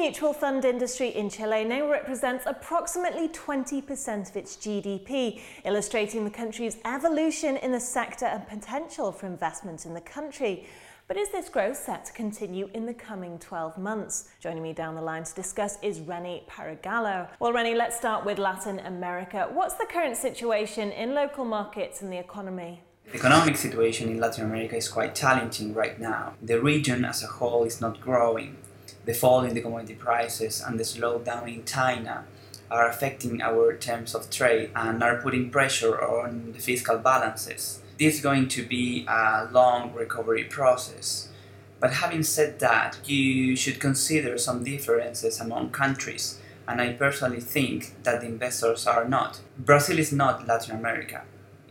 mutual fund industry in Chile now represents approximately 20% of its GDP, illustrating the country's evolution in the sector and potential for investment in the country. But is this growth set to continue in the coming 12 months? Joining me down the line to discuss is Reni Paragallo. Well, Reni, let's start with Latin America. What's the current situation in local markets and the economy? The economic situation in Latin America is quite challenging right now. The region as a whole is not growing. The fall in the commodity prices and the slowdown in China are affecting our terms of trade and are putting pressure on the fiscal balances. This is going to be a long recovery process. But having said that, you should consider some differences among countries, and I personally think that the investors are not. Brazil is not Latin America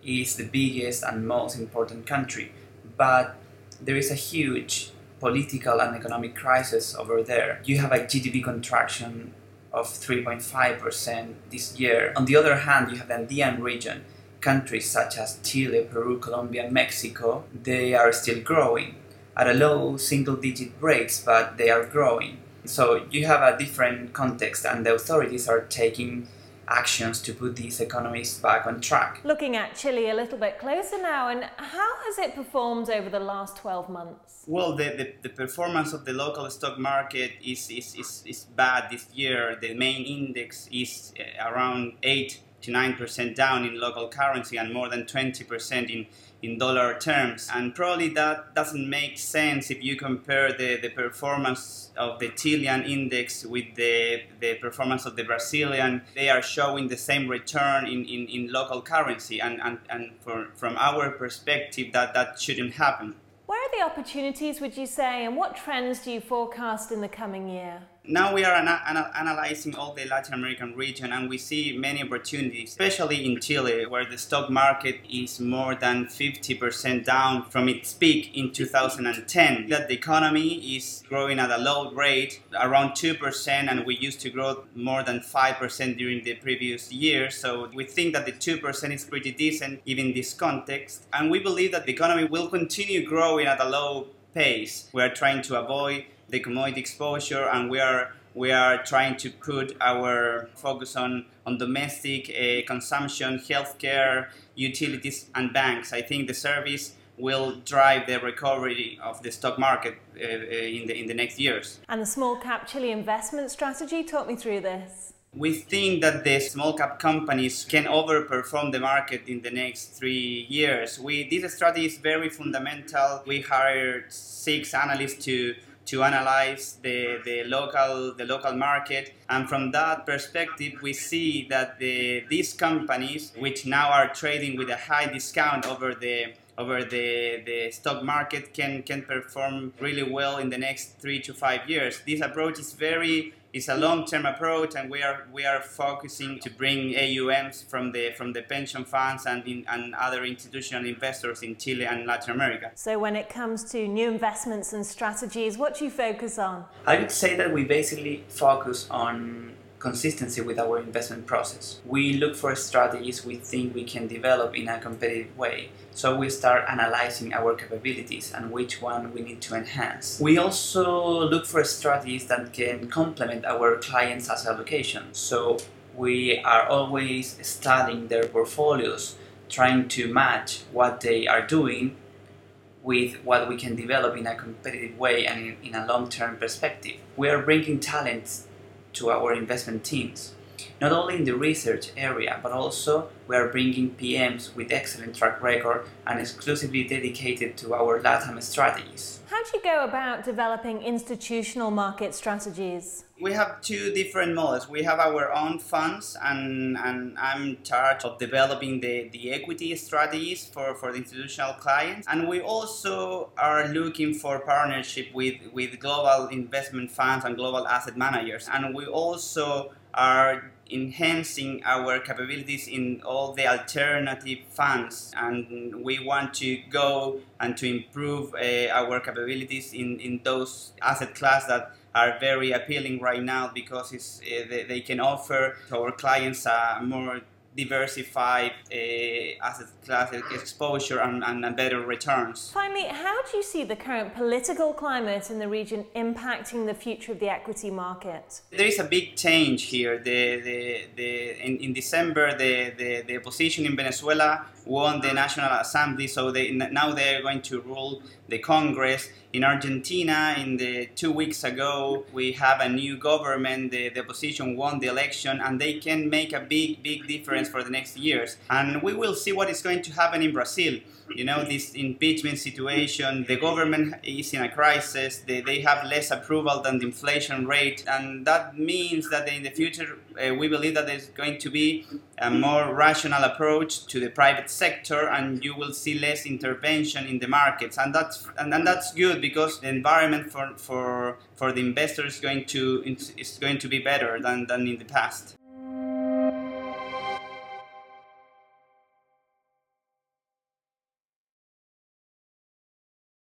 it is the biggest and most important country, but there is a huge political and economic crisis over there. You have a GDP contraction of 3.5% this year. On the other hand, you have the Andean region, countries such as Chile, Peru, Colombia, Mexico, they are still growing at a low single digit rates, but they are growing. So you have a different context, and the authorities are taking actions to put these economies back on track. Looking at Chile a little bit closer now, and how has it performed over the last 12 months? Well, the, the, the performance of the local stock market is, is, is, is bad this year. The main index is uh, around 8 to 9% down in local currency and more than 20% in in dollar terms. And probably that doesn't make sense if you compare the, the performance of the Chilean index with the, the performance of the Brazilian. They are showing the same return in, in, in local currency. And, and, and for, from our perspective, that, that shouldn't happen. Are the opportunities, would you say, and what trends do you forecast in the coming year? Now we are ana- ana- analyzing all the Latin American region and we see many opportunities, especially in Chile, where the stock market is more than 50% down from its peak in 2010. That the economy is growing at a low rate, around 2%, and we used to grow more than 5% during the previous year. So we think that the 2% is pretty decent given this context. And we believe that the economy will continue growing at a low pace. We are trying to avoid the commodity exposure and we are we are trying to put our focus on, on domestic uh, consumption, healthcare, utilities, and banks. I think the service will drive the recovery of the stock market uh, uh in, the, in the next years. And the small cap Chile investment strategy, talk me through this. We think that the small cap companies can overperform the market in the next three years. We, this strategy is very fundamental. We hired six analysts to to analyze the, the local the local market and from that perspective we see that the, these companies which now are trading with a high discount over the over the, the stock market can, can perform really well in the next three to five years. This approach is very it's a long-term approach, and we are we are focusing to bring AUMs from the from the pension funds and in, and other institutional investors in Chile and Latin America. So, when it comes to new investments and strategies, what do you focus on? I would say that we basically focus on consistency with our investment process. We look for strategies we think we can develop in a competitive way. So we start analyzing our capabilities and which one we need to enhance. We also look for strategies that can complement our clients' asset allocation. So we are always studying their portfolios, trying to match what they are doing with what we can develop in a competitive way and in, in a long-term perspective. We are bringing talents to our investment teams. Not only in the research area, but also we are bringing PMs with excellent track record and exclusively dedicated to our LATAM strategies. How do you go about developing institutional market strategies? We have two different models. We have our own funds, and, and I'm in charge of developing the, the equity strategies for, for the institutional clients. And we also are looking for partnership with, with global investment funds and global asset managers. And we also are enhancing our capabilities in all the alternative funds and we want to go and to improve uh, our capabilities in, in those asset class that are very appealing right now because uh, they, they, can offer to our clients a more diversified uh, asset class exposure and, and, better returns. Finally, how do you see the current political climate in the region impacting the future of the equity market? There is a big change here. The, the, the, in, in December, the, the, the opposition in Venezuela won the National Assembly, so they, now they're going to rule the Congress. In Argentina, in the two weeks ago, we have a new government. The, the opposition won the election, and they can make a big, big difference for the next years. And we will see what is going to happen in Brazil. You know, this impeachment situation, the government is in a crisis. They, they have less approval than the inflation rate, and that means that in the future, uh, we believe that there's going to be a more rational approach to the private sector, and you will see less intervention in the markets, and that's and, and that's good because the environment for, for, for the investors is going to is going to be better than, than in the past.